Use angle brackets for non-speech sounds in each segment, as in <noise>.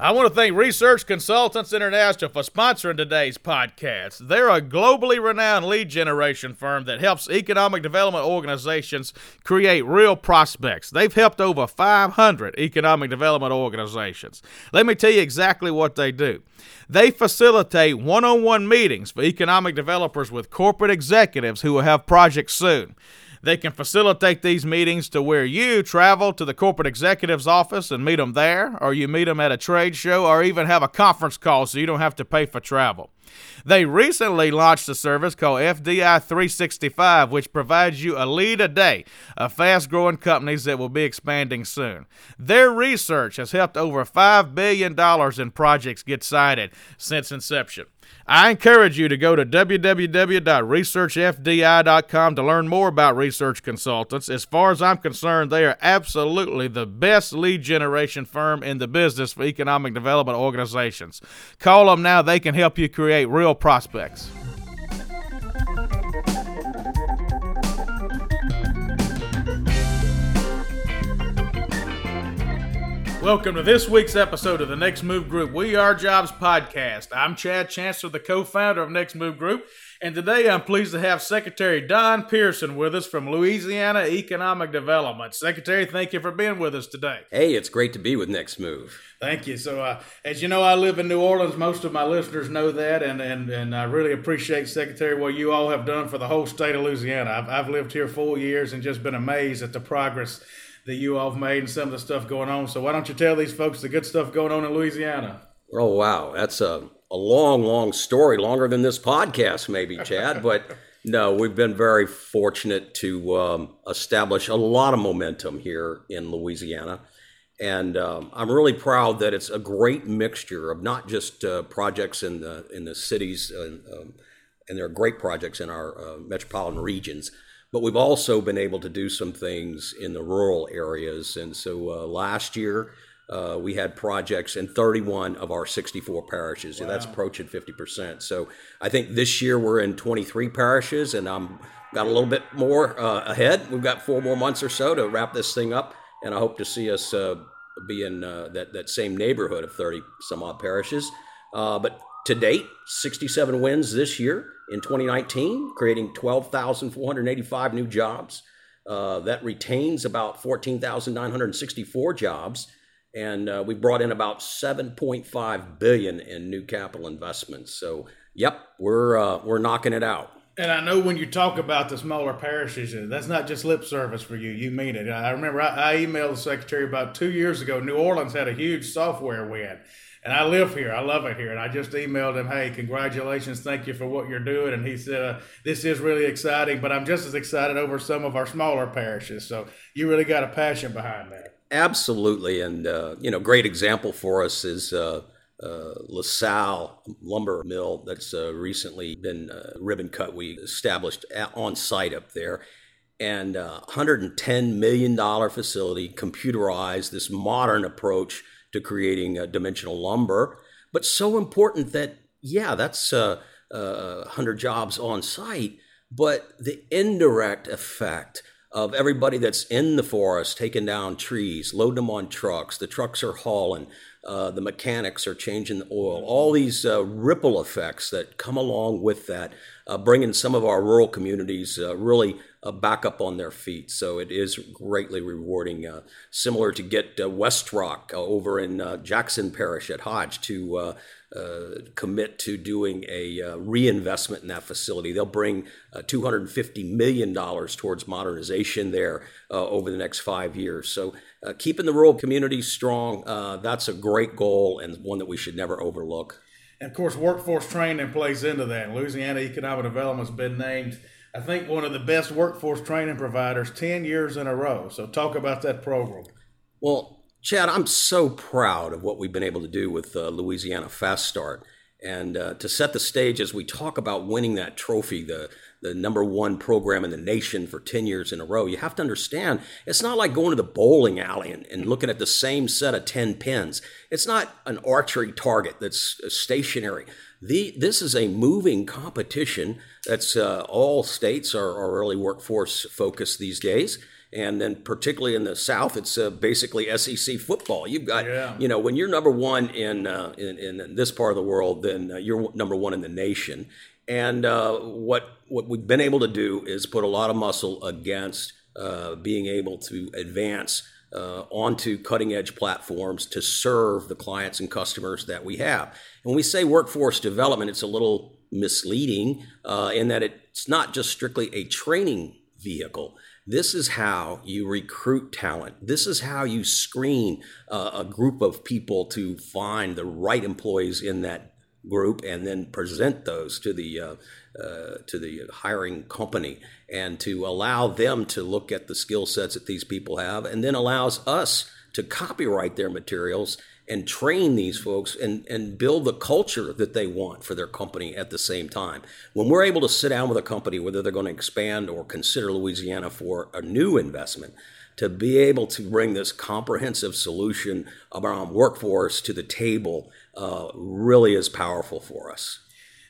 I want to thank Research Consultants International for sponsoring today's podcast. They're a globally renowned lead generation firm that helps economic development organizations create real prospects. They've helped over 500 economic development organizations. Let me tell you exactly what they do. They facilitate one on one meetings for economic developers with corporate executives who will have projects soon. They can facilitate these meetings to where you travel to the corporate executive's office and meet them there, or you meet them at a trade show, or even have a conference call so you don't have to pay for travel. They recently launched a service called FDI 365, which provides you a lead a day of fast growing companies that will be expanding soon. Their research has helped over $5 billion in projects get sited since inception. I encourage you to go to www.researchfdi.com to learn more about research consultants. As far as I'm concerned, they are absolutely the best lead generation firm in the business for economic development organizations. Call them now, they can help you create real prospects. Welcome to this week's episode of the Next Move Group We Are Jobs podcast. I'm Chad Chancellor, the co founder of Next Move Group, and today I'm pleased to have Secretary Don Pierson with us from Louisiana Economic Development. Secretary, thank you for being with us today. Hey, it's great to be with Next Move. Thank you. So, uh, as you know, I live in New Orleans. Most of my listeners know that, and, and, and I really appreciate, Secretary, what you all have done for the whole state of Louisiana. I've, I've lived here four years and just been amazed at the progress that you all have made and some of the stuff going on. So why don't you tell these folks the good stuff going on in Louisiana? Oh wow, that's a a long, long story, longer than this podcast, maybe, Chad. <laughs> but no, we've been very fortunate to um, establish a lot of momentum here in Louisiana. And um, I'm really proud that it's a great mixture of not just uh, projects in the in the cities, uh, um, and there are great projects in our uh, metropolitan regions, but we've also been able to do some things in the rural areas. And so uh, last year, uh, we had projects in 31 of our 64 parishes. Wow. That's approaching 50%. So I think this year we're in 23 parishes, and I'm got a little bit more uh, ahead. We've got four more months or so to wrap this thing up, and I hope to see us uh, be in uh, that, that same neighborhood of 30 some odd parishes. Uh, but to date, 67 wins this year in 2019, creating 12,485 new jobs. Uh, that retains about 14,964 jobs, and uh, we brought in about 7.5 billion in new capital investments. So, yep, we're uh, we're knocking it out. And I know when you talk about the smaller parishes, that's not just lip service for you. You mean it. I remember I, I emailed the secretary about two years ago. New Orleans had a huge software win and I live here. I love it here. And I just emailed him, hey, congratulations. Thank you for what you're doing. And he said, uh, this is really exciting, but I'm just as excited over some of our smaller parishes. So you really got a passion behind that. Absolutely. And, uh, you know, great example for us is uh, uh LaSalle lumber mill that's uh, recently been uh, ribbon cut. We established on site up there. And $110 million facility, computerized, this modern approach – to creating uh, dimensional lumber. But so important that, yeah, that's uh, uh, 100 jobs on site, but the indirect effect of everybody that's in the forest taking down trees, loading them on trucks, the trucks are hauling, uh, the mechanics are changing the oil, all these uh, ripple effects that come along with that, uh, bringing some of our rural communities uh, really uh, back up on their feet. So it is greatly rewarding, similar to get West Westrock over in Jackson Parish at Hodge to uh, commit to doing a uh, reinvestment in that facility. They'll bring uh, $250 million towards modernization there uh, over the next five years. So, uh, keeping the rural communities strong, that's a great goal and one that we should never overlook. And of course, workforce training plays into that. Louisiana Economic Development has been named, I think, one of the best workforce training providers 10 years in a row. So, talk about that program. Well, Chad, I'm so proud of what we've been able to do with uh, Louisiana Fast Start. And uh, to set the stage as we talk about winning that trophy, the, the number one program in the nation for 10 years in a row. You have to understand it's not like going to the bowling alley and, and looking at the same set of 10 pins. It's not an archery target that's stationary. The, this is a moving competition that's uh, all states are, are really workforce focused these days and then particularly in the South, it's uh, basically SEC football. You've got, yeah. you know, when you're number one in, uh, in, in this part of the world, then uh, you're number one in the nation. And uh, what what we've been able to do is put a lot of muscle against uh, being able to advance uh, onto cutting edge platforms to serve the clients and customers that we have. And when we say workforce development, it's a little misleading in that it's not just strictly a training vehicle. This is how you recruit talent. This is how you screen a group of people to find the right employees in that group and then present those to the uh, uh, to the hiring company and to allow them to look at the skill sets that these people have and then allows us to copyright their materials and train these folks and, and build the culture that they want for their company at the same time. When we're able to sit down with a company, whether they're going to expand or consider Louisiana for a new investment, to be able to bring this comprehensive solution around workforce to the table uh, really is powerful for us.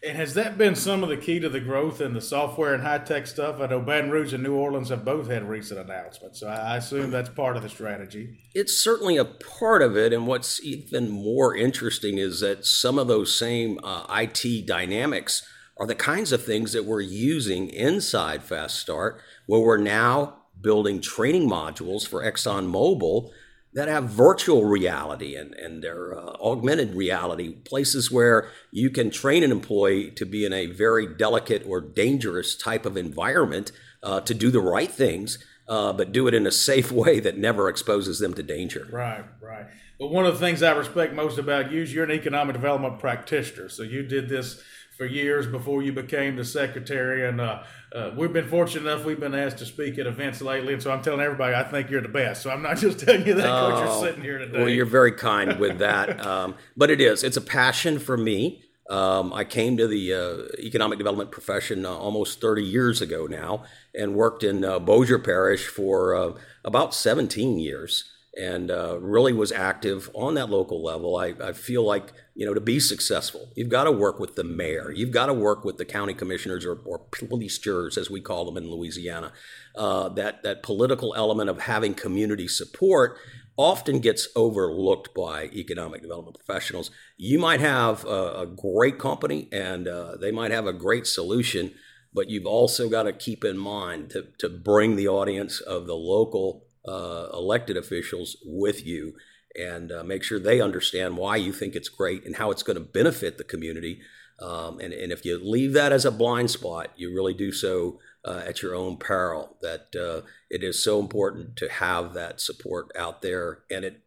And has that been some of the key to the growth in the software and high tech stuff? I know Baton Rouge and New Orleans have both had recent announcements, so I assume that's part of the strategy. It's certainly a part of it. And what's even more interesting is that some of those same uh, IT dynamics are the kinds of things that we're using inside Fast Start, where we're now building training modules for ExxonMobil that have virtual reality and, and their uh, augmented reality, places where you can train an employee to be in a very delicate or dangerous type of environment uh, to do the right things, uh, but do it in a safe <laughs> way that never exposes them to danger. Right, right. But one of the things I respect most about you is you're an economic development practitioner. So you did this for years before you became the secretary. And uh, uh, we've been fortunate enough, we've been asked to speak at events lately. And so I'm telling everybody, I think you're the best. So I'm not <laughs> just telling you that because you're oh, sitting here today. Well, you're very kind with that. <laughs> um, but it is, it's a passion for me. Um, I came to the uh, economic development profession uh, almost 30 years ago now and worked in uh, Bossier Parish for uh, about 17 years and uh, really was active on that local level. I, I, feel like, you know, to be successful, you've got to work with the mayor, you've got to work with the county commissioners or, or police jurors, as we call them in Louisiana. Uh, that, that political element of having community support often gets overlooked by economic development professionals. You might have a, a great company and uh, they might have a great solution, but you've also got to keep in mind to, to bring the audience of the local uh, elected officials with you and uh, make sure they understand why you think it's great and how it's going to benefit the community. Um, and, and if you leave that as a blind spot, you really do so uh, at your own peril. That uh, it is so important to have that support out there, and it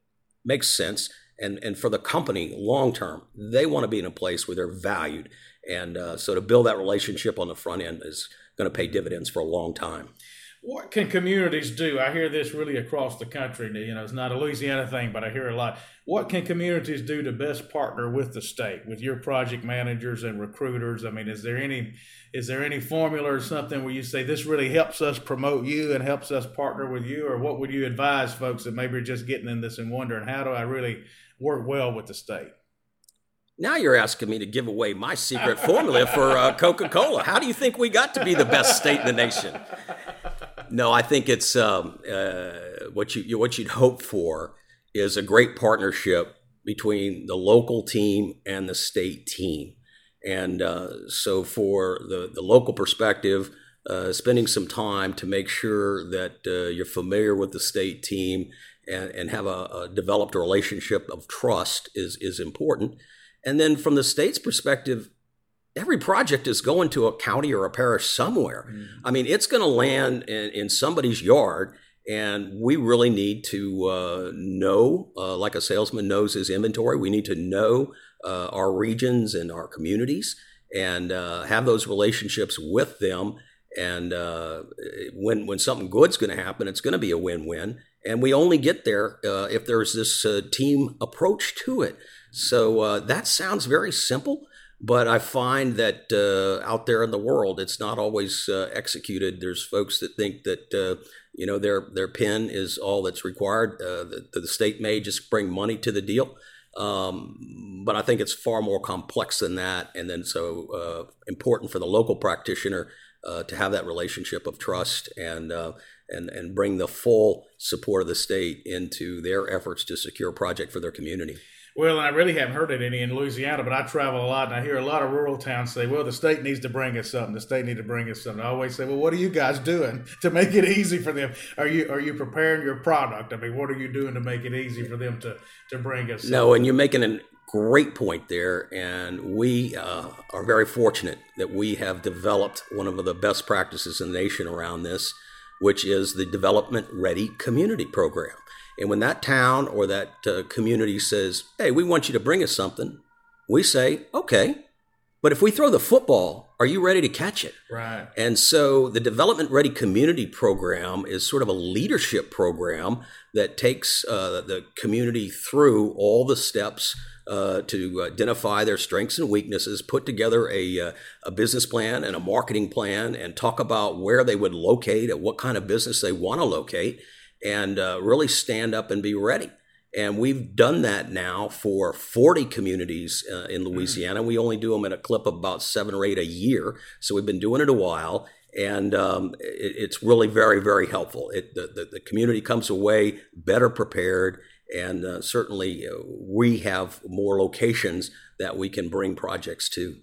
makes sense. And, and for the company long term, they want to be in a place where they're valued. And uh, so to build that relationship on the front end is going to pay dividends for a long time. What can communities do? I hear this really across the country. You know, it's not a Louisiana thing, but I hear a lot. What can communities do to best partner with the state, with your project managers and recruiters? I mean, is there any is there any formula or something where you say this really helps us promote you and helps us partner with you, or what would you advise folks that maybe are just getting in this and wondering how do I really work well with the state? Now you're asking me to give away my secret formula for uh, Coca Cola. How do you think we got to be the best state in the nation? No, I think it's um, uh, what you what you'd hope for is a great partnership between the local team and the state team. And uh, so, for the, the local perspective, uh, spending some time to make sure that uh, you're familiar with the state team and, and have a, a, developed relationship of trust is, is important. And then, from the state's perspective, every project is going to a county or a parish somewhere. Mm. I mean, it's going to land in, in, somebody's yard, and we really need to uh, know, uh, like a salesman knows his inventory, we need to know uh, our regions and our communities and uh, have those relationships with them. And uh, when when something good's going to happen, it's going to be a win win. And we only get there uh, if there's this team approach to it. So that sounds very simple But I find that uh, out there in the world, it's not always uh, executed. There's folks that think that uh, you know their their pen is all that's required. Uh, the, the, state may just bring money to the deal, um, but I think it's far more complex than that. And then so uh, important for the local practitioner uh, to have that relationship of trust and and and bring the full support of the state into their efforts to secure a project for their community. Well, and I really haven't heard it any in Louisiana, but I travel a lot and I hear a lot of rural towns say, well, the state needs to bring us something. The state need to bring us something. I always say, well, what are you guys doing <laughs> to make it easy for them? Are you are you preparing your product? I mean, what are you doing to make it easy for them to, to bring us something? No, and you're making a great point there. And we uh, are very fortunate that we have developed one of the best practices in the nation around this, which is the Development Ready Community Program. And when that town or that uh, community says, hey, we want you to bring us something, we say, okay. But if we throw the football, are you ready to catch it? Right. And so the Development Ready Community Program is sort of a leadership program that takes uh, the community through all the steps uh, to identify their strengths and weaknesses, put together a, uh, a business plan and a marketing plan, and talk about where they would locate and what kind of business they want to locate and uh, really stand up and be ready. And we've done that now for 40 communities uh, in mm. Louisiana. We only do them at a clip of about seven or eight a year. So we've been doing it a while. And um, it, it's really very, very helpful. It, the, the, the, community comes away better prepared. And uh, certainly uh, we have more locations that we can bring projects to.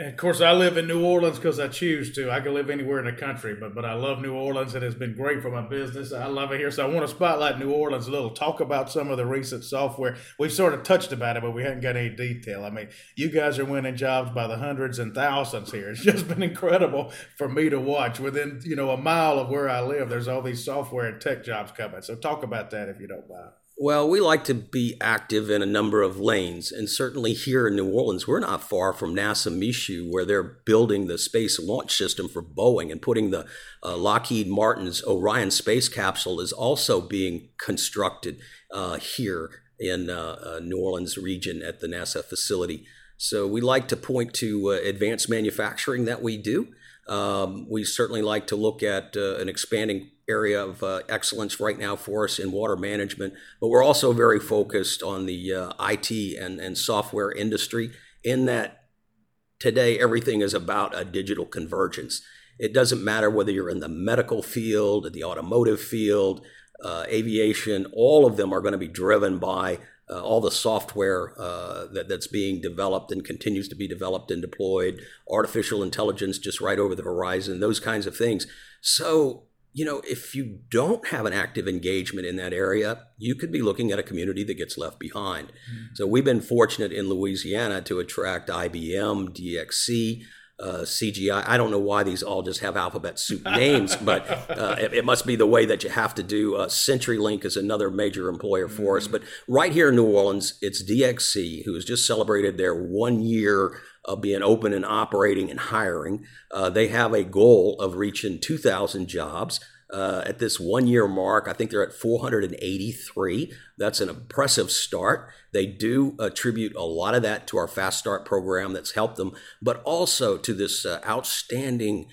And of course, I live in New Orleans because I choose to. I can live anywhere in the country, but but I love New Orleans. And It has been great for my business. I love it here, so I want to spotlight New Orleans a little. Talk about some of the recent software. We've sort of touched about it, but we haven't got any detail. I mean, you guys are winning jobs by the hundreds and thousands here. It's just <laughs> been incredible for me to watch. Within you know a mile of where I live, there's all these software and tech jobs coming. So talk about that if you don't mind. Well, we like to be active in a number of lanes, and certainly here in New Orleans, we're not far from NASA Michoud, where they're building the space launch system for Boeing and putting the uh, Lockheed Martin's Orion space capsule is also being constructed uh, here in uh, uh New Orleans region at the NASA facility. So we like to point to uh, advanced manufacturing that we do. Um, we certainly like to look at uh, an expanding area of uh, excellence right now for us in water management, but we're also very focused on the uh, IT and, and software industry in that today everything is about a digital convergence. It doesn't matter whether you're in the medical field, the automotive field, uh, aviation, all of them are going to be driven by uh, all the software uh, that, that's being developed and continues to be developed and deployed, artificial intelligence just right over the horizon, those kinds of things. So, you know, if you don't have an active engagement in that area, you could be looking at a community that gets left behind. Mm-hmm. So, we've been fortunate in Louisiana to attract IBM, DXC, uh, CGI. I don't know why these all just have alphabet soup names, but uh, it, it, must be the way that you have to do. Uh, CenturyLink is another major employer for us. But right here in New Orleans, it's DXC, who has just celebrated their one year of being open and operating and hiring. Uh, they have a goal of reaching 2,000 jobs. Uh, at this one year mark. I think they're at 483. That's an impressive start. They do attribute a lot of that to our Fast Start program that's helped them, but also to this uh, outstanding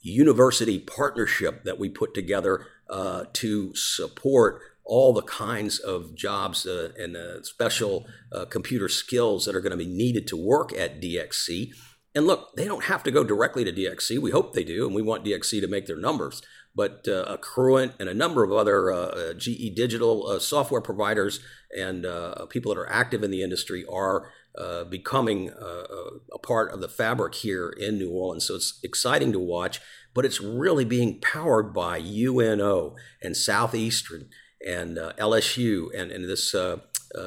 university partnership that we put together uh, to support all the kinds of jobs uh, and uh, special uh, computer skills that are going to be needed to work at DXC. And look, they don't have to go directly to DXC. We hope they do, and we want DXC to make their numbers but uh, Accruent and a number of other uh, uh GE digital uh, software providers and uh, people that are active in the industry are uh, becoming a part of the fabric here in New Orleans. So it's exciting to watch, but it's really being powered by UNO and Southeastern and LSU and, and this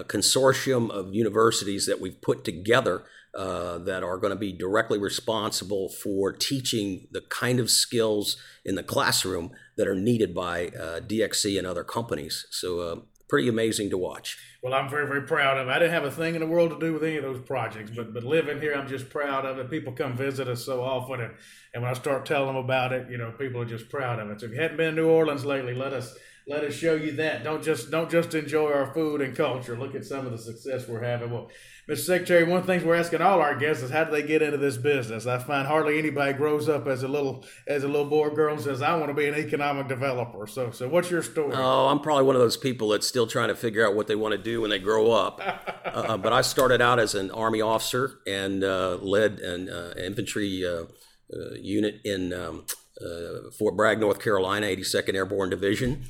consortium of universities that we've put together uh, that are going to be directly responsible for teaching the kind of skills in the classroom that are needed by uh, DXC and other companies. So, uh, pretty amazing to watch. Well, I'm very, very proud of it. I didn't have a thing in the world to do with any of those projects, but but living here, I'm just proud of it. People come visit us so often, and, and when I start telling them about it, you know, people are just proud of it. So if you hadn't been to New Orleans lately, let us let us show you that. Don't just don't just enjoy our food and culture. Look at some of the success we're having. Well, Mr. Secretary, one of the things we're asking all our guests is how do they get into this business? I find hardly anybody grows up as a little as a little boy or girl and says, I want to be an economic developer. So so what's your story? Oh, I'm probably one of those people that's still trying to figure out what they want to do when they grow up. <laughs> uh, but I started out as an Army officer and uh, led an uh, infantry uh, uh, unit in um, uh, Fort Bragg, North Carolina, 82nd Airborne Division.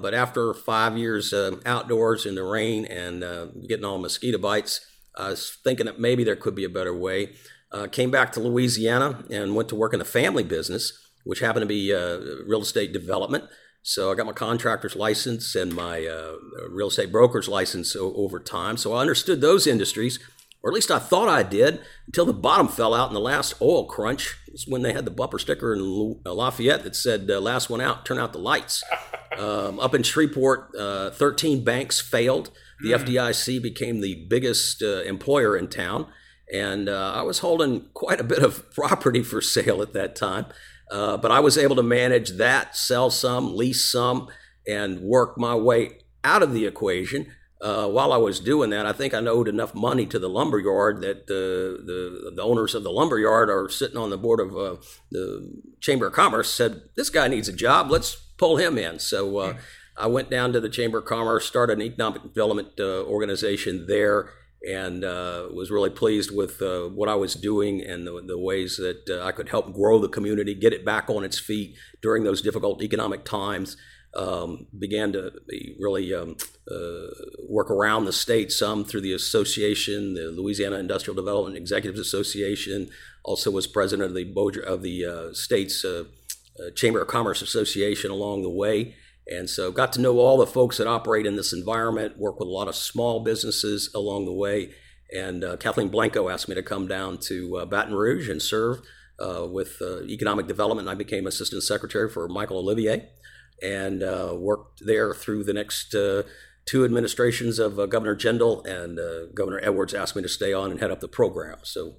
But after five years outdoors in the rain and getting all mosquito bites, I was thinking that maybe there could be a better way. Uh, came back to Louisiana and went to work in a family business, which happened to be uh, real estate development. So I got my contractor's license and my uh, real estate broker's license over time. So I understood those industries, or at least I thought I did, until the bottom fell out in the last oil crunch. It's when they had the bumper sticker in uh, Lafayette that said uh, "Last one out, turn out the lights." <laughs> Um, up in Shreveport, uh, 13 banks failed. The mm. FDIC became the biggest uh, employer in town, and uh, I was holding quite a bit of <laughs> property for sale at that time. Uh, but I was able to manage that, sell some, lease some, and work my way out of the equation. Uh, while I was doing that, I think I owed enough money to the lumber yard that the, the, the owners of the lumber yard are sitting on the board of uh, the Chamber of Commerce said this guy needs a job. Let's pull him in. So uh, I went down to the Chamber of Commerce, started an economic development uh, organization there, and uh, was really pleased with uh, what I was doing and the, the ways that uh, I could help grow the community, get it back on its feet during those difficult economic times. Um, began to really um, uh, work around the state some through the association, the Louisiana Industrial Development Executives Association. Also was president of the of the uh, state's Chamber of Commerce Association along the way and so got to know all the folks that operate in this environment, work with a lot of small businesses along the way. And uh, Kathleen Blanco asked me to come down to uh, Baton Rouge and serve uh, with uh, economic development. and I became assistant secretary for Michael Olivier and uh, worked there through the next uh, two administrations of Governor Jindal. And Governor Edwards asked me to stay on and head up the program. So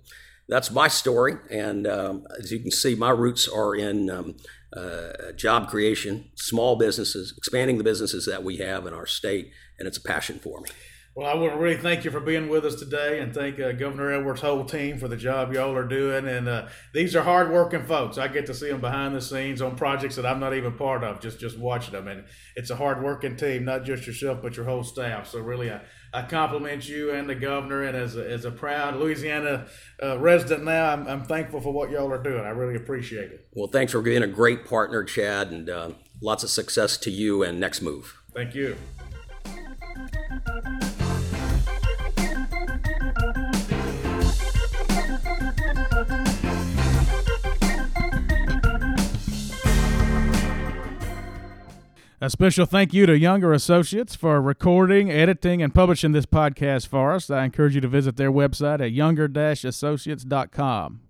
that's my story. And um, as you can see, my roots are in um, uh, job creation, small businesses, expanding the businesses that we have in our state, and it's a passion for me. Well, I want to really thank you for being with us today, and thank uh, Governor Edwards' whole team for the job y'all are doing. And uh, these are hardworking folks. I get to see them behind the scenes on projects that I'm not even part of, just just watching them. And it's a hardworking team, not just yourself, but your whole staff. So really, I, I compliment you and the governor. And as a, as a proud Louisiana uh, resident now, I'm, I'm thankful for what y'all are doing. I really appreciate it. Well, thanks for being a great partner, Chad, and uh, lots of success to you and Next Move. Thank you. A special thank you to Younger Associates for recording, editing, and publishing this podcast for us. I encourage you to visit their website at younger-associates.com.